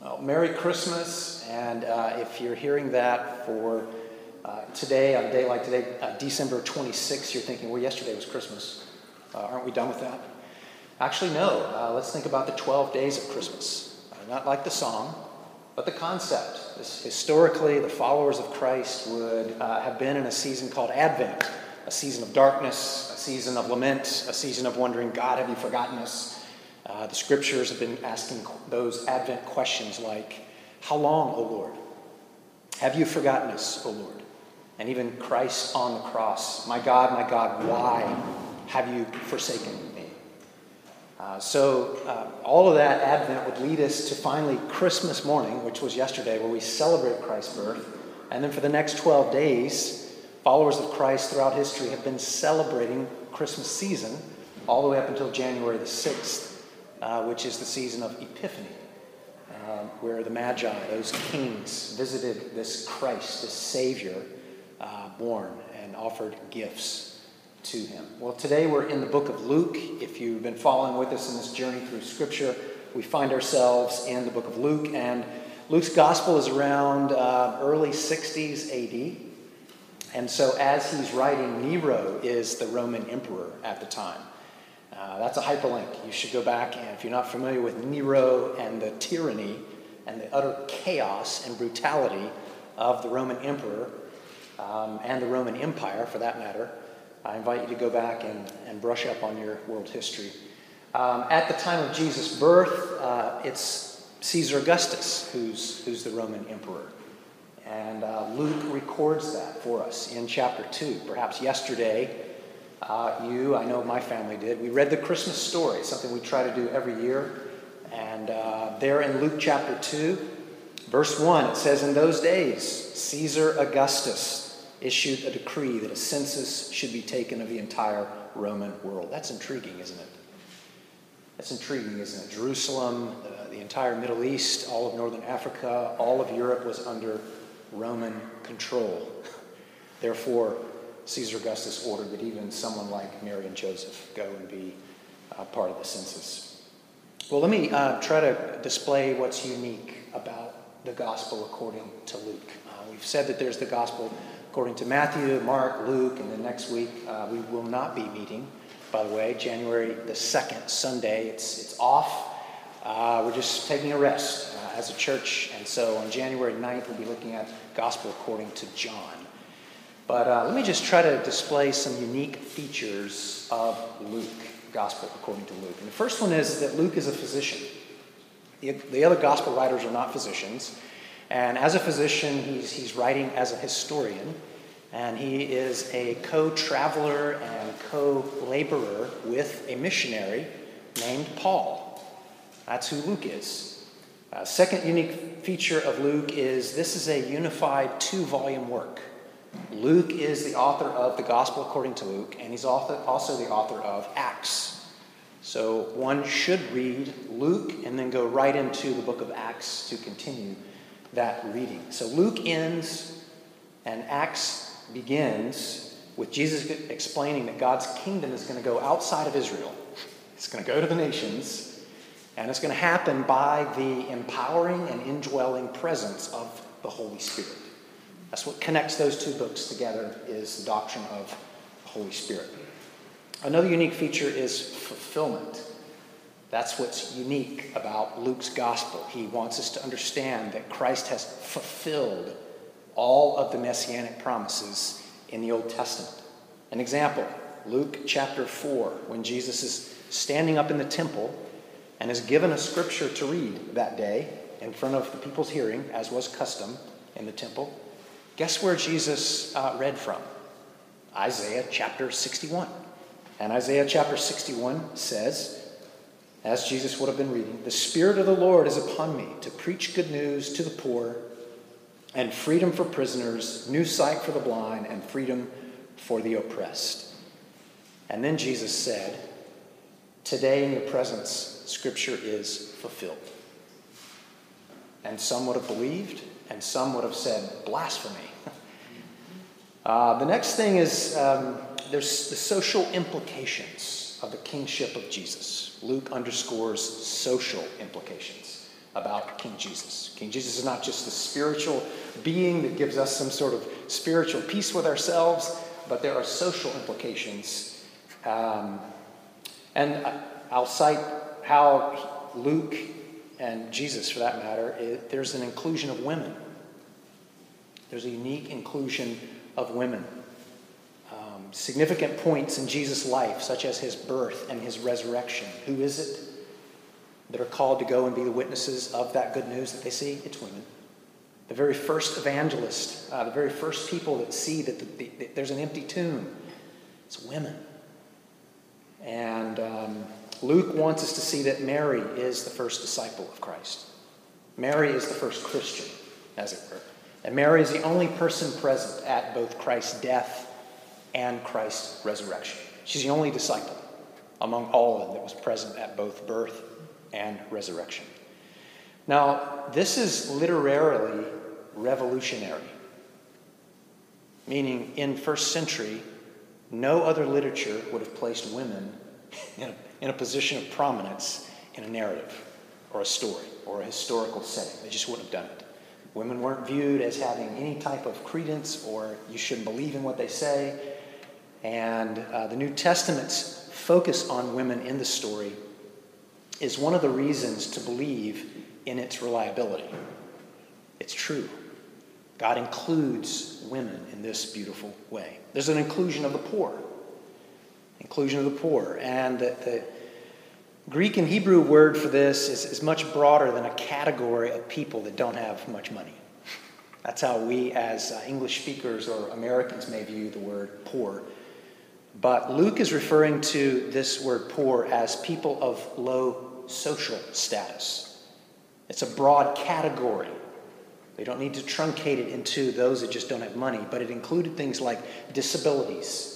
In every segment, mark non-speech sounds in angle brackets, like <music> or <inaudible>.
Well, Merry Christmas, and uh, if you're hearing that for uh, today, on a day like today, uh, December 26th, you're thinking, well, yesterday was Christmas. Uh, aren't we done with that? Actually, no. Uh, let's think about the 12 days of Christmas. Uh, not like the song, but the concept. This, historically, the followers of Christ would have been in a season called Advent, a season of darkness, a season of lament, a season of wondering, God, have you forgotten us? Uh, the scriptures have been asking those Advent questions like, How long, O Lord? Have you forgotten us, O Lord? And even Christ on the cross, My God, my God, why have you forsaken me? Uh, so, uh, all of that Advent would lead us to finally Christmas morning, which was yesterday, where we celebrate Christ's birth. And then for the next 12 days, followers of Christ throughout history have been celebrating Christmas season all the way up until January the 6th uh, which is the season of Epiphany, uh, where the Magi, those kings, visited this Christ, this Savior, uh, born and offered gifts to him. Well, today we're in the book of Luke. If you've been following with us in this journey through Scripture, we find ourselves in the book of Luke, and Luke's gospel is around uh, early 60s AD. And so, as he's writing, Nero is the Roman emperor at the time. Uh, that's a hyperlink. You should go back, and if you're not familiar with Nero and the tyranny and the utter chaos and brutality of the Roman emperor um, and the Roman Empire, for that matter, I invite you to go back and, and brush up on your world history. Um, at the time of Jesus' birth, uh, it's Caesar Augustus who's, who's the Roman emperor. And uh, Luke records that for us in chapter 2. Perhaps yesterday, uh, you, I know my family did. We read the Christmas story, something we try to do every year. And uh, there in Luke chapter 2, verse 1, it says, In those days, Caesar Augustus issued a decree that a census should be taken of the entire Roman world. That's intriguing, isn't it? That's intriguing, isn't it? Jerusalem, uh, the entire Middle East, all of Northern Africa, all of Europe was under Roman control. <laughs> Therefore, Caesar Augustus ordered that even someone like Mary and Joseph go and be uh, part of the census. Well, let me uh, try to display what's unique about the gospel according to Luke. Uh, we've said that there's the gospel according to Matthew, Mark, Luke, and then next week uh, we will not be meeting, by the way, January the 2nd, Sunday. It's, it's off. Uh, we're just taking a rest uh, as a church, and so on January 9th, we'll be looking at gospel according to John. But uh, let me just try to display some unique features of Luke, Gospel according to Luke. And the first one is that Luke is a physician. The, the other Gospel writers are not physicians. And as a physician, he's, he's writing as a historian. And he is a co traveler and co laborer with a missionary named Paul. That's who Luke is. Uh, second unique feature of Luke is this is a unified two volume work. Luke is the author of the Gospel according to Luke, and he's also the author of Acts. So one should read Luke and then go right into the book of Acts to continue that reading. So Luke ends and Acts begins with Jesus explaining that God's kingdom is going to go outside of Israel. It's going to go to the nations, and it's going to happen by the empowering and indwelling presence of the Holy Spirit. That's what connects those two books together is the doctrine of the Holy Spirit. Another unique feature is fulfillment. That's what's unique about Luke's gospel. He wants us to understand that Christ has fulfilled all of the messianic promises in the Old Testament. An example Luke chapter 4, when Jesus is standing up in the temple and is given a scripture to read that day in front of the people's hearing, as was custom in the temple. Guess where Jesus uh, read from? Isaiah chapter 61. And Isaiah chapter 61 says, as Jesus would have been reading, The Spirit of the Lord is upon me to preach good news to the poor, and freedom for prisoners, new sight for the blind, and freedom for the oppressed. And then Jesus said, Today in your presence, Scripture is fulfilled. And some would have believed, and some would have said, blasphemy. <laughs> Uh, the next thing is um, there's the social implications of the kingship of Jesus. Luke underscores social implications about King Jesus. King Jesus is not just the spiritual being that gives us some sort of spiritual peace with ourselves, but there are social implications. Um, and I'll cite how Luke and Jesus, for that matter, it, there's an inclusion of women. There's a unique inclusion of women. Um, significant points in Jesus' life, such as his birth and his resurrection. Who is it that are called to go and be the witnesses of that good news that they see? It's women. The very first evangelist, uh, the very first people that see that the, the, there's an empty tomb, it's women. Luke wants us to see that Mary is the first disciple of Christ. Mary is the first Christian, as it were. And Mary is the only person present at both Christ's death and Christ's resurrection. She's the only disciple among all of them that was present at both birth and resurrection. Now, this is literarily revolutionary, meaning in first century, no other literature would have placed women <laughs> in a, in a position of prominence in a narrative or a story or a historical setting. They just wouldn't have done it. Women weren't viewed as having any type of credence or you shouldn't believe in what they say. And uh, the New Testament's focus on women in the story is one of the reasons to believe in its reliability. It's true. God includes women in this beautiful way. There's an inclusion of the poor. Inclusion of the poor. And the, the Greek and Hebrew word for this is, is much broader than a category of people that don't have much money. That's how we, as uh, English speakers or Americans, may view the word poor. But Luke is referring to this word poor as people of low social status. It's a broad category. They don't need to truncate it into those that just don't have money, but it included things like disabilities,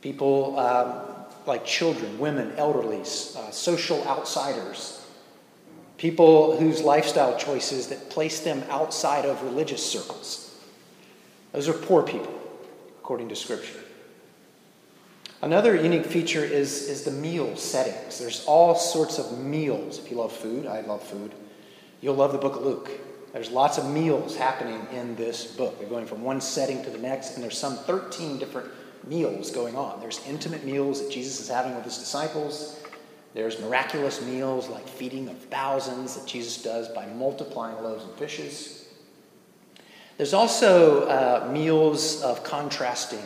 people um, like children, women, elderlies, uh, social outsiders, people whose lifestyle choices that place them outside of religious circles. Those are poor people, according to Scripture. Another unique feature is, is the meal settings. There's all sorts of meals. If you love food, I love food, you'll love the book of Luke. There's lots of meals happening in this book. They're going from one setting to the next, and there's some 13 different meals going on. There's intimate meals that Jesus is having with his disciples. There's miraculous meals like feeding of thousands that Jesus does by multiplying loaves and fishes. There's also uh, meals of contrasting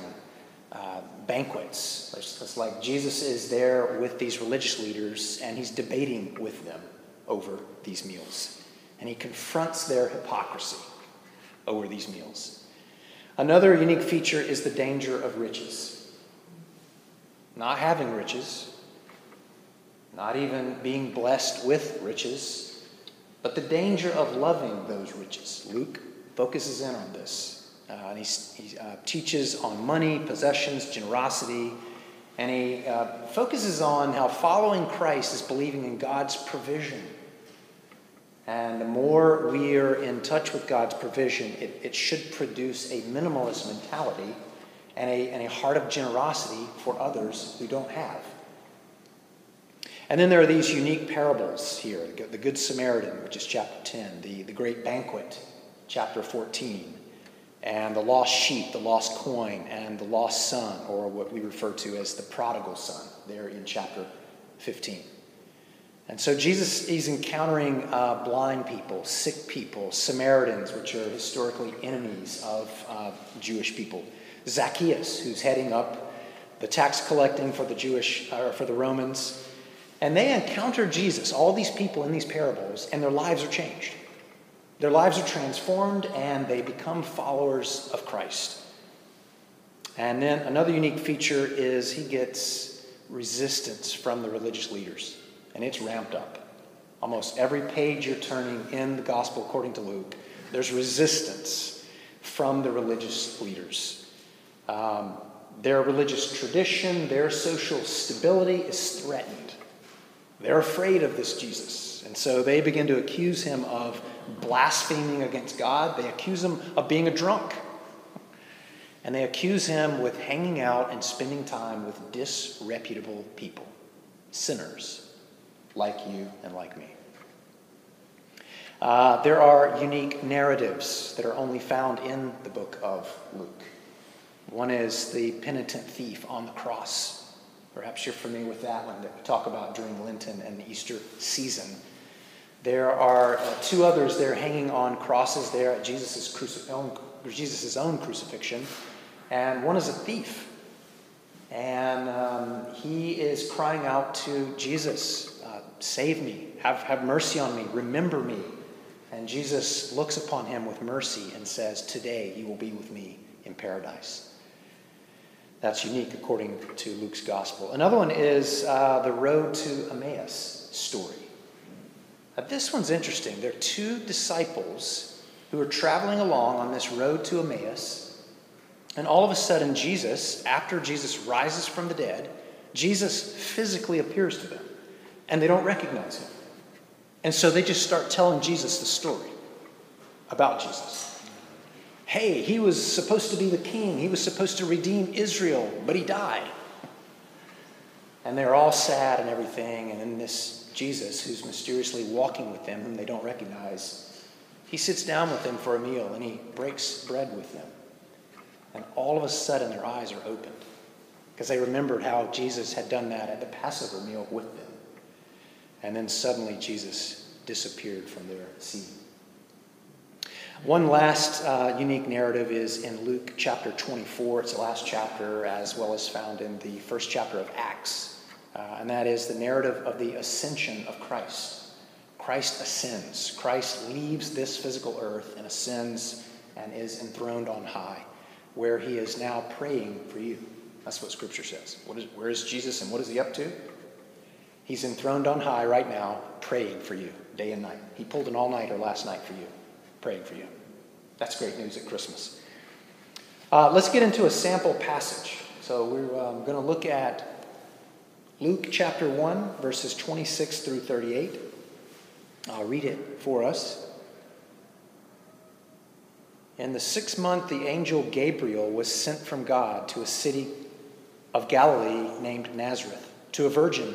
uh, banquets. It's like Jesus is there with these religious leaders and he's debating with them over these meals. And he confronts their hypocrisy over these meals. Another unique feature is the danger of riches. Not having riches, not even being blessed with riches, but the danger of loving those riches. Luke focuses in on this. Uh, and he, he uh, teaches on money, possessions, generosity, and he uh, focuses on how following Christ is believing in God's provision and the more we are in touch with God's provision, it, it should produce a minimalist mentality and a, and a heart of generosity for others who don't have. And then there are these unique parables here the Good Samaritan, which is chapter 10, the, the Great Banquet, chapter 14, and the lost sheep, the lost coin, and the lost son, or what we refer to as the prodigal son, there in chapter 15. And so Jesus is encountering uh, blind people, sick people, Samaritans, which are historically enemies of uh, Jewish people. Zacchaeus, who's heading up the tax collecting for the Jewish or for the Romans, and they encounter Jesus. All these people in these parables, and their lives are changed. Their lives are transformed, and they become followers of Christ. And then another unique feature is he gets resistance from the religious leaders and it's ramped up. Almost every page you're turning in the gospel according to Luke, there's resistance from the religious leaders. Um, their religious tradition, their social stability is threatened. They're afraid of this Jesus. And so they begin to accuse him of blaspheming against God. They accuse him of being a drunk. And they accuse him with hanging out and spending time with disreputable people, sinners like you and like me. Uh, there are unique narratives that are only found in the book of Luke. One is the penitent thief on the cross. Perhaps you're familiar with that one that we talk about during Lenten and the Easter season. There are uh, two others there hanging on crosses there at Jesus' cruci- own, Jesus' own crucifixion, and one is a thief. And um, he is crying out to Jesus, Save me, have, have mercy on me, remember me. And Jesus looks upon him with mercy and says, Today you will be with me in paradise. That's unique according to Luke's gospel. Another one is uh, the road to Emmaus story. Now, this one's interesting. There are two disciples who are traveling along on this road to Emmaus, and all of a sudden, Jesus, after Jesus rises from the dead, Jesus physically appears to them, and they don't recognize him. And so they just start telling Jesus the story about Jesus. Hey, he was supposed to be the king, he was supposed to redeem Israel, but he died. And they're all sad and everything, and then this Jesus, who's mysteriously walking with them, whom they don't recognize, he sits down with them for a meal and he breaks bread with them. And all of a sudden, their eyes are opened because they remembered how Jesus had done that at the Passover meal with them. And then suddenly Jesus disappeared from their scene. One last uh, unique narrative is in Luke chapter 24. It's the last chapter, as well as found in the first chapter of Acts. Uh, and that is the narrative of the ascension of Christ. Christ ascends. Christ leaves this physical earth and ascends and is enthroned on high, where he is now praying for you. That's what Scripture says. What is, where is Jesus and what is he up to? He's enthroned on high right now, praying for you day and night. He pulled an all nighter last night for you, praying for you. That's great news at Christmas. Uh, let's get into a sample passage. So we're um, going to look at Luke chapter 1, verses 26 through 38. I'll read it for us. In the sixth month, the angel Gabriel was sent from God to a city of Galilee named Nazareth, to a virgin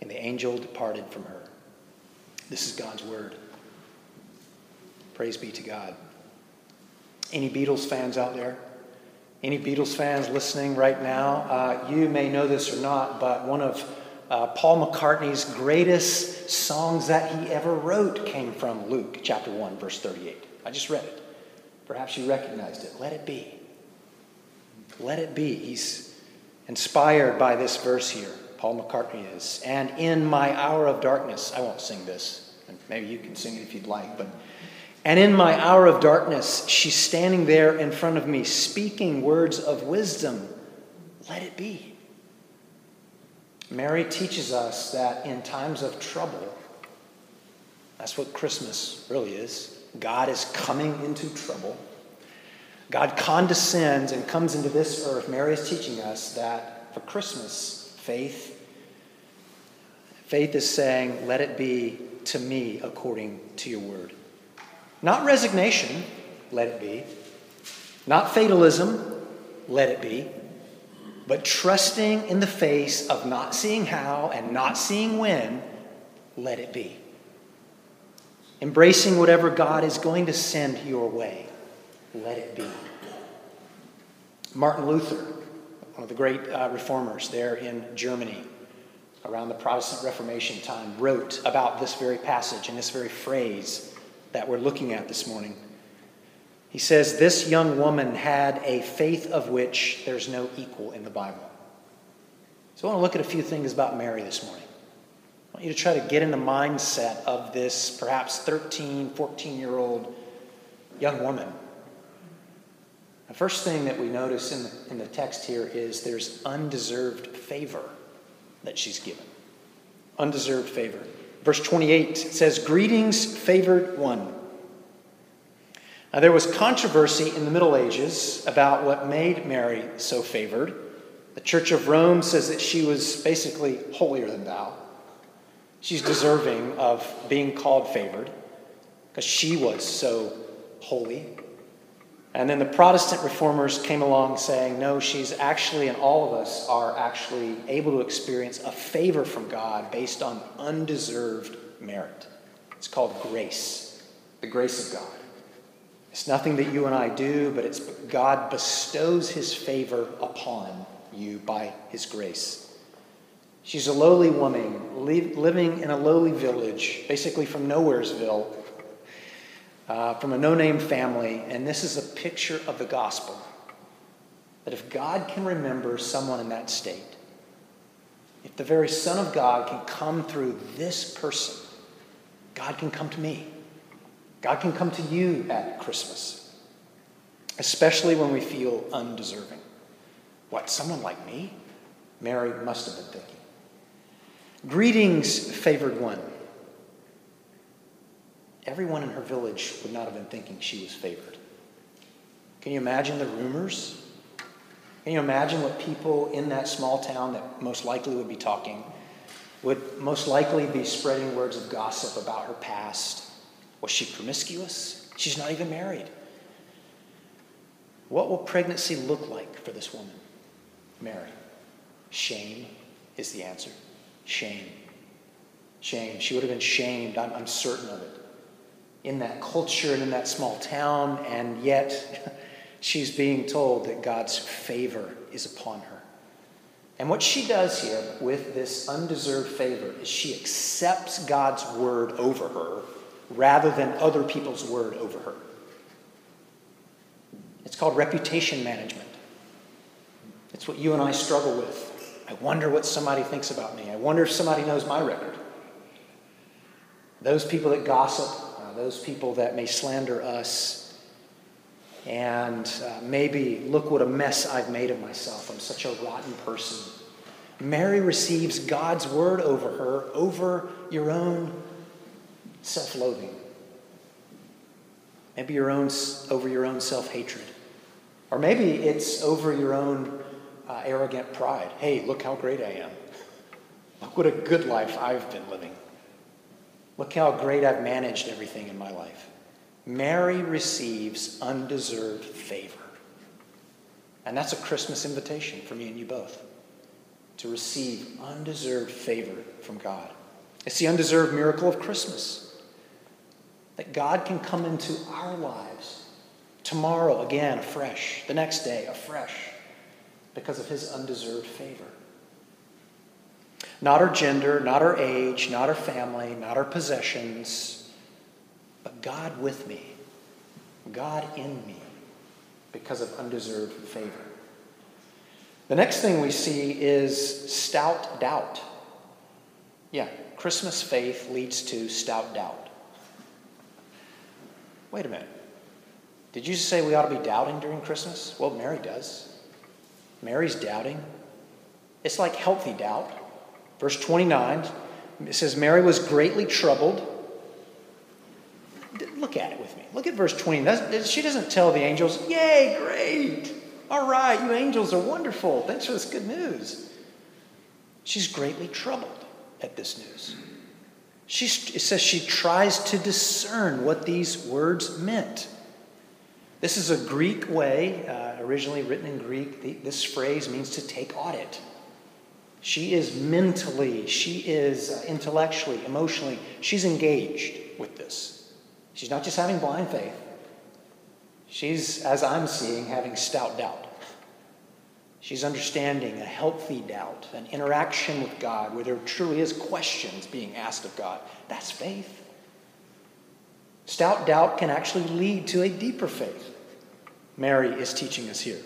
And the angel departed from her. This is God's word. Praise be to God. Any Beatles fans out there? Any Beatles fans listening right now? Uh, you may know this or not, but one of uh, Paul McCartney's greatest songs that he ever wrote came from Luke chapter 1, verse 38. I just read it. Perhaps you recognized it. Let it be. Let it be. He's inspired by this verse here. Paul McCartney is. And in my hour of darkness, I won't sing this, maybe you can sing it if you'd like, but. And in my hour of darkness, she's standing there in front of me, speaking words of wisdom. Let it be. Mary teaches us that in times of trouble, that's what Christmas really is. God is coming into trouble. God condescends and comes into this earth. Mary is teaching us that for Christmas, faith. Faith is saying, Let it be to me according to your word. Not resignation, let it be. Not fatalism, let it be. But trusting in the face of not seeing how and not seeing when, let it be. Embracing whatever God is going to send your way, let it be. Martin Luther, one of the great uh, reformers there in Germany around the Protestant Reformation time, wrote about this very passage and this very phrase that we're looking at this morning. He says, This young woman had a faith of which there's no equal in the Bible. So I want to look at a few things about Mary this morning. I want you to try to get in the mindset of this perhaps 13, 14 year old young woman. The first thing that we notice in the, in the text here is there's undeserved favor that she's given. Undeserved favor. Verse 28 says, Greetings, favored one. Now, there was controversy in the Middle Ages about what made Mary so favored. The Church of Rome says that she was basically holier than thou. She's deserving of being called favored because she was so holy. And then the Protestant reformers came along saying, no, she's actually, and all of us are actually able to experience a favor from God based on undeserved merit. It's called grace, the grace of God. It's nothing that you and I do, but it's God bestows his favor upon you by his grace. She's a lowly woman living in a lowly village, basically from Nowheresville, uh, from a no name family, and this is a picture of the gospel. That if God can remember someone in that state, if the very Son of God can come through this person, God can come to me. God can come to you at Christmas, especially when we feel undeserving. What, someone like me? Mary must have been thinking. Greetings, favored one. Everyone in her village would not have been thinking she was favored. Can you imagine the rumors? Can you imagine what people in that small town that most likely would be talking would most likely be spreading words of gossip about her past, was she promiscuous? She's not even married. What will pregnancy look like for this woman? Mary. Shame is the answer. Shame. Shame. She would have been shamed. I'm, I'm certain of it. In that culture and in that small town, and yet <laughs> she's being told that God's favor is upon her. And what she does here with this undeserved favor is she accepts God's word over her rather than other people's word over her. It's called reputation management. It's what you and I struggle with. I wonder what somebody thinks about me. I wonder if somebody knows my record. Those people that gossip, those people that may slander us, and uh, maybe look what a mess I've made of myself. I'm such a rotten person. Mary receives God's word over her, over your own self loathing. Maybe your own, over your own self hatred. Or maybe it's over your own uh, arrogant pride. Hey, look how great I am. Look what a good life I've been living. Look how great I've managed everything in my life. Mary receives undeserved favor. And that's a Christmas invitation for me and you both to receive undeserved favor from God. It's the undeserved miracle of Christmas that God can come into our lives tomorrow again afresh, the next day afresh, because of his undeserved favor. Not our gender, not our age, not our family, not our possessions, but God with me, God in me, because of undeserved favor. The next thing we see is stout doubt. Yeah, Christmas faith leads to stout doubt. Wait a minute. Did you say we ought to be doubting during Christmas? Well, Mary does. Mary's doubting. It's like healthy doubt. Verse 29, it says, Mary was greatly troubled. Look at it with me. Look at verse 20. She doesn't tell the angels, Yay, great. All right, you angels are wonderful. Thanks for this good news. She's greatly troubled at this news. She, it says she tries to discern what these words meant. This is a Greek way, uh, originally written in Greek. The, this phrase means to take audit. She is mentally, she is uh, intellectually, emotionally, she's engaged with this. She's not just having blind faith, she's, as I'm seeing, having stout doubt. She's understanding a healthy doubt, an interaction with God where there truly is questions being asked of God. That's faith. Stout doubt can actually lead to a deeper faith. Mary is teaching us here.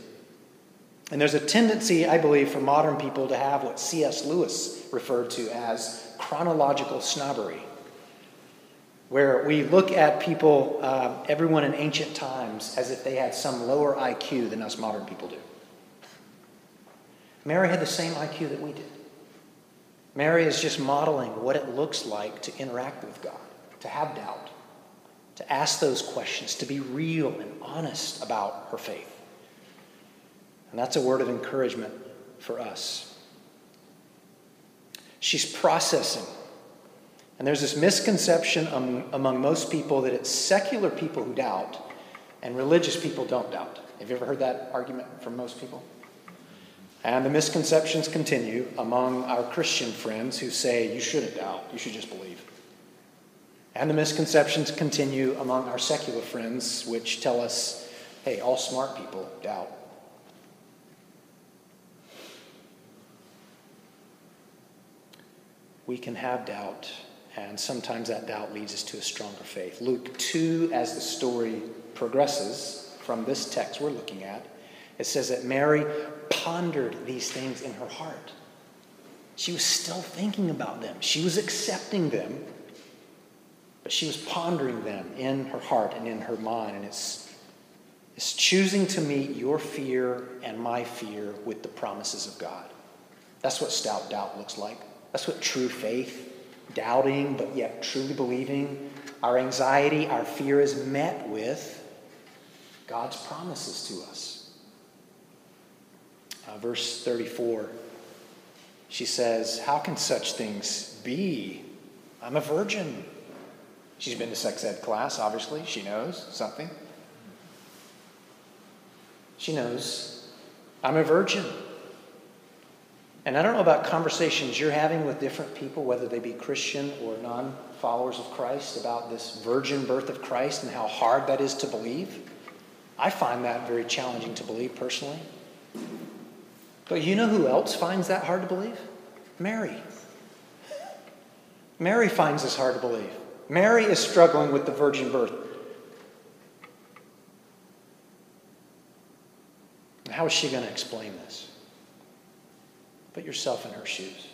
And there's a tendency, I believe, for modern people to have what C.S. Lewis referred to as chronological snobbery, where we look at people, uh, everyone in ancient times, as if they had some lower IQ than us modern people do. Mary had the same IQ that we did. Mary is just modeling what it looks like to interact with God, to have doubt, to ask those questions, to be real and honest about her faith. And that's a word of encouragement for us. She's processing. And there's this misconception um, among most people that it's secular people who doubt and religious people don't doubt. Have you ever heard that argument from most people? And the misconceptions continue among our Christian friends who say you shouldn't doubt, you should just believe. And the misconceptions continue among our secular friends, which tell us, hey, all smart people doubt. We can have doubt, and sometimes that doubt leads us to a stronger faith. Luke 2, as the story progresses from this text we're looking at, it says that Mary pondered these things in her heart. She was still thinking about them, she was accepting them but she was pondering them in her heart and in her mind. And it's, it's choosing to meet your fear and my fear with the promises of God. That's what stout doubt looks like. That's what true faith, doubting but yet truly believing, our anxiety, our fear is met with God's promises to us. Uh, verse 34, she says, How can such things be? I'm a virgin. She's been to sex ed class, obviously. She knows something. She knows I'm a virgin. And I don't know about conversations you're having with different people, whether they be Christian or non followers of Christ, about this virgin birth of Christ and how hard that is to believe. I find that very challenging to believe personally. But you know who else finds that hard to believe? Mary. Mary finds this hard to believe. Mary is struggling with the virgin birth. How is she going to explain this? Put yourself in her shoes,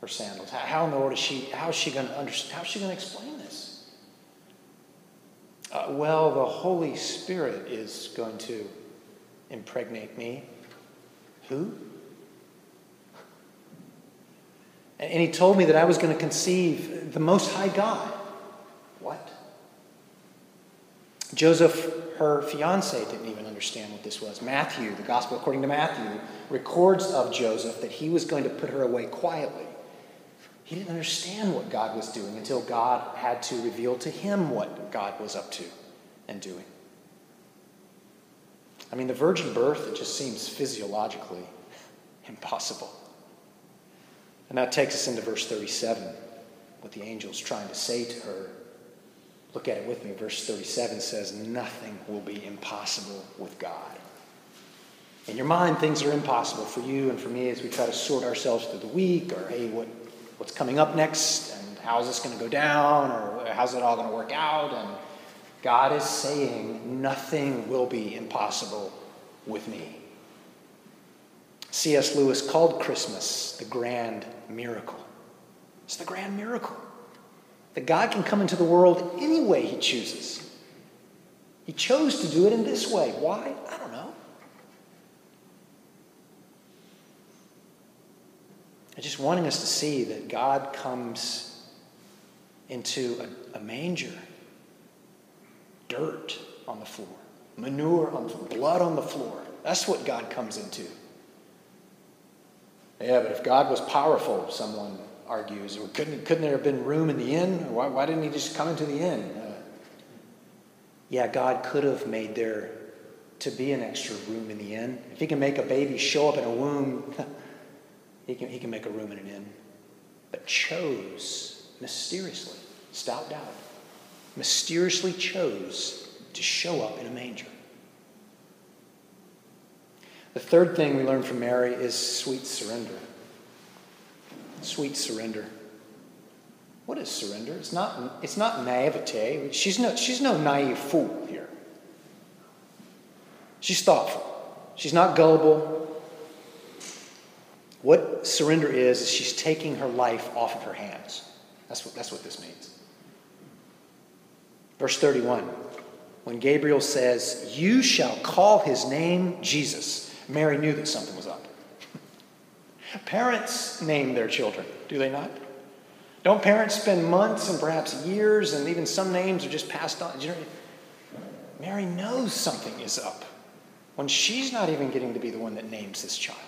her sandals. How in the world is she? How is she going to understand? How is she going to explain this? Uh, well, the Holy Spirit is going to impregnate me. Who? And he told me that I was going to conceive the Most High God. What? Joseph, her fiance, didn't even understand what this was. Matthew, the gospel according to Matthew, records of Joseph that he was going to put her away quietly. He didn't understand what God was doing until God had to reveal to him what God was up to and doing. I mean, the virgin birth, it just seems physiologically <laughs> impossible. And that takes us into verse 37, what the angel's trying to say to her Look at it with me. Verse 37 says, Nothing will be impossible with God. In your mind, things are impossible for you and for me as we try to sort ourselves through the week, or hey, what, what's coming up next, and how's this going to go down, or how's it all going to work out? And God is saying, Nothing will be impossible with me. C.S. Lewis called Christmas the grand miracle. It's the grand miracle. That God can come into the world any way He chooses. He chose to do it in this way. Why? I don't know. I'm just wanting us to see that God comes into a, a manger, dirt on the floor, manure on the blood on the floor. That's what God comes into. Yeah, but if God was powerful, someone argues, or couldn't, couldn't there have been room in the inn? Why, why didn't he just come into the inn? Uh, yeah, God could have made there to be an extra room in the inn. If he can make a baby show up in a womb, <laughs> he can, he can make a room in an inn. But chose mysteriously, stout doubt, mysteriously chose to show up in a manger. The third thing we learn from Mary is sweet surrender. Sweet surrender. What is surrender? It's not, it's not naivete. She's no, she's no naive fool here. She's thoughtful. She's not gullible. What surrender is, is she's taking her life off of her hands. That's what, that's what this means. Verse 31 when Gabriel says, You shall call his name Jesus, Mary knew that something was up. Parents name their children, do they not? Don't parents spend months and perhaps years, and even some names are just passed on? Mary knows something is up when she's not even getting to be the one that names this child.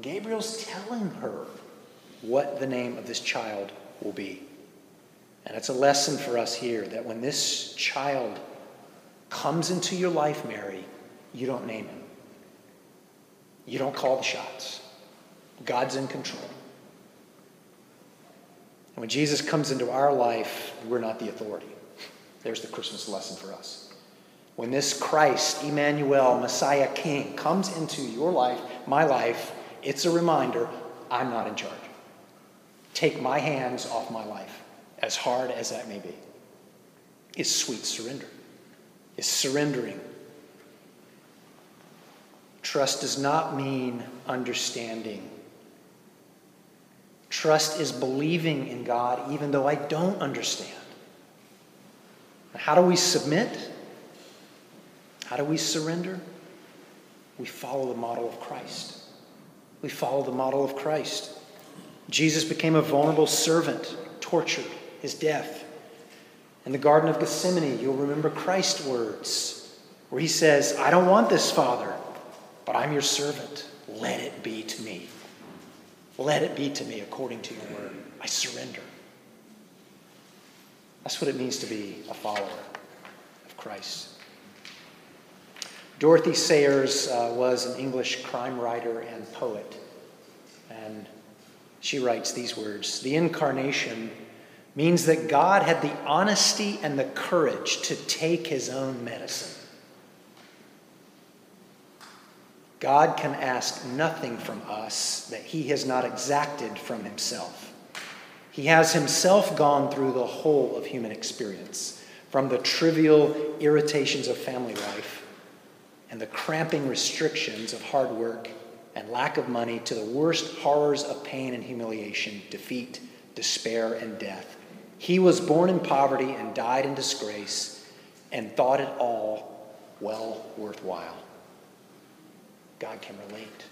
Gabriel's telling her what the name of this child will be. And it's a lesson for us here that when this child comes into your life, Mary, you don't name him. You don't call the shots. God's in control. And when Jesus comes into our life, we're not the authority. There's the Christmas lesson for us. When this Christ, Emmanuel, Messiah King, comes into your life, my life, it's a reminder I'm not in charge. Take my hands off my life as hard as that may be, is sweet surrender, is surrendering. Trust does not mean understanding. Trust is believing in God even though I don't understand. How do we submit? How do we surrender? We follow the model of Christ. We follow the model of Christ. Jesus became a vulnerable servant, tortured, his death. In the Garden of Gethsemane, you'll remember Christ's words, where he says, I don't want this, Father, but I'm your servant. Let it be to me. Let it be to me according to your word. I surrender. That's what it means to be a follower of Christ. Dorothy Sayers uh, was an English crime writer and poet. And she writes these words The incarnation means that God had the honesty and the courage to take his own medicine. God can ask nothing from us that he has not exacted from himself. He has himself gone through the whole of human experience, from the trivial irritations of family life and the cramping restrictions of hard work and lack of money to the worst horrors of pain and humiliation, defeat, despair, and death. He was born in poverty and died in disgrace and thought it all well worthwhile. God can relate.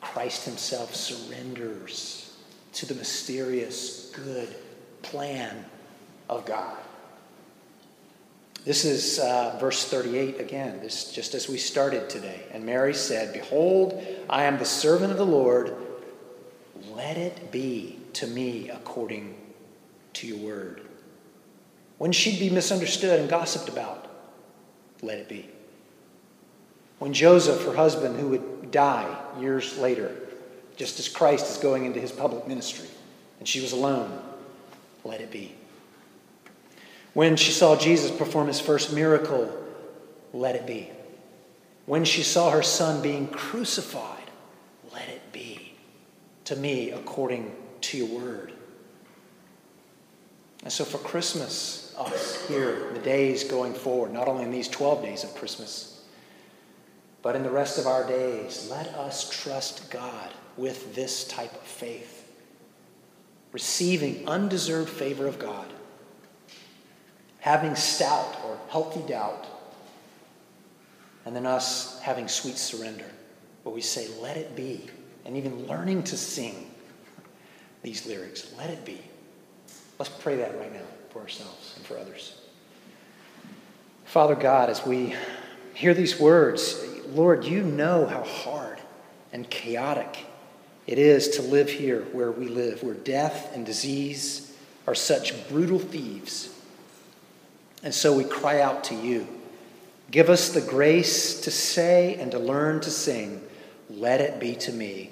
Christ himself surrenders to the mysterious, good plan of God. This is uh, verse 38 again, this, just as we started today. And Mary said, Behold, I am the servant of the Lord. Let it be to me according to your word. When she'd be misunderstood and gossiped about, let it be. When Joseph, her husband, who would die years later, just as Christ is going into his public ministry, and she was alone, let it be. When she saw Jesus perform his first miracle, let it be. When she saw her son being crucified, let it be. To me, according to your word. And so for Christmas, us here, the days going forward, not only in these 12 days of Christmas, but in the rest of our days, let us trust God with this type of faith, receiving undeserved favor of God, having stout or healthy doubt, and then us having sweet surrender, where we say, Let it be, and even learning to sing these lyrics, let it be. Let's pray that right now for ourselves and for others. Father God, as we hear these words, Lord, you know how hard and chaotic it is to live here where we live, where death and disease are such brutal thieves. And so we cry out to you Give us the grace to say and to learn to sing, Let it be to me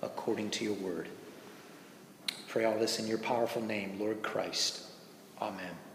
according to your word. Pray all this in your powerful name, Lord Christ. Amen.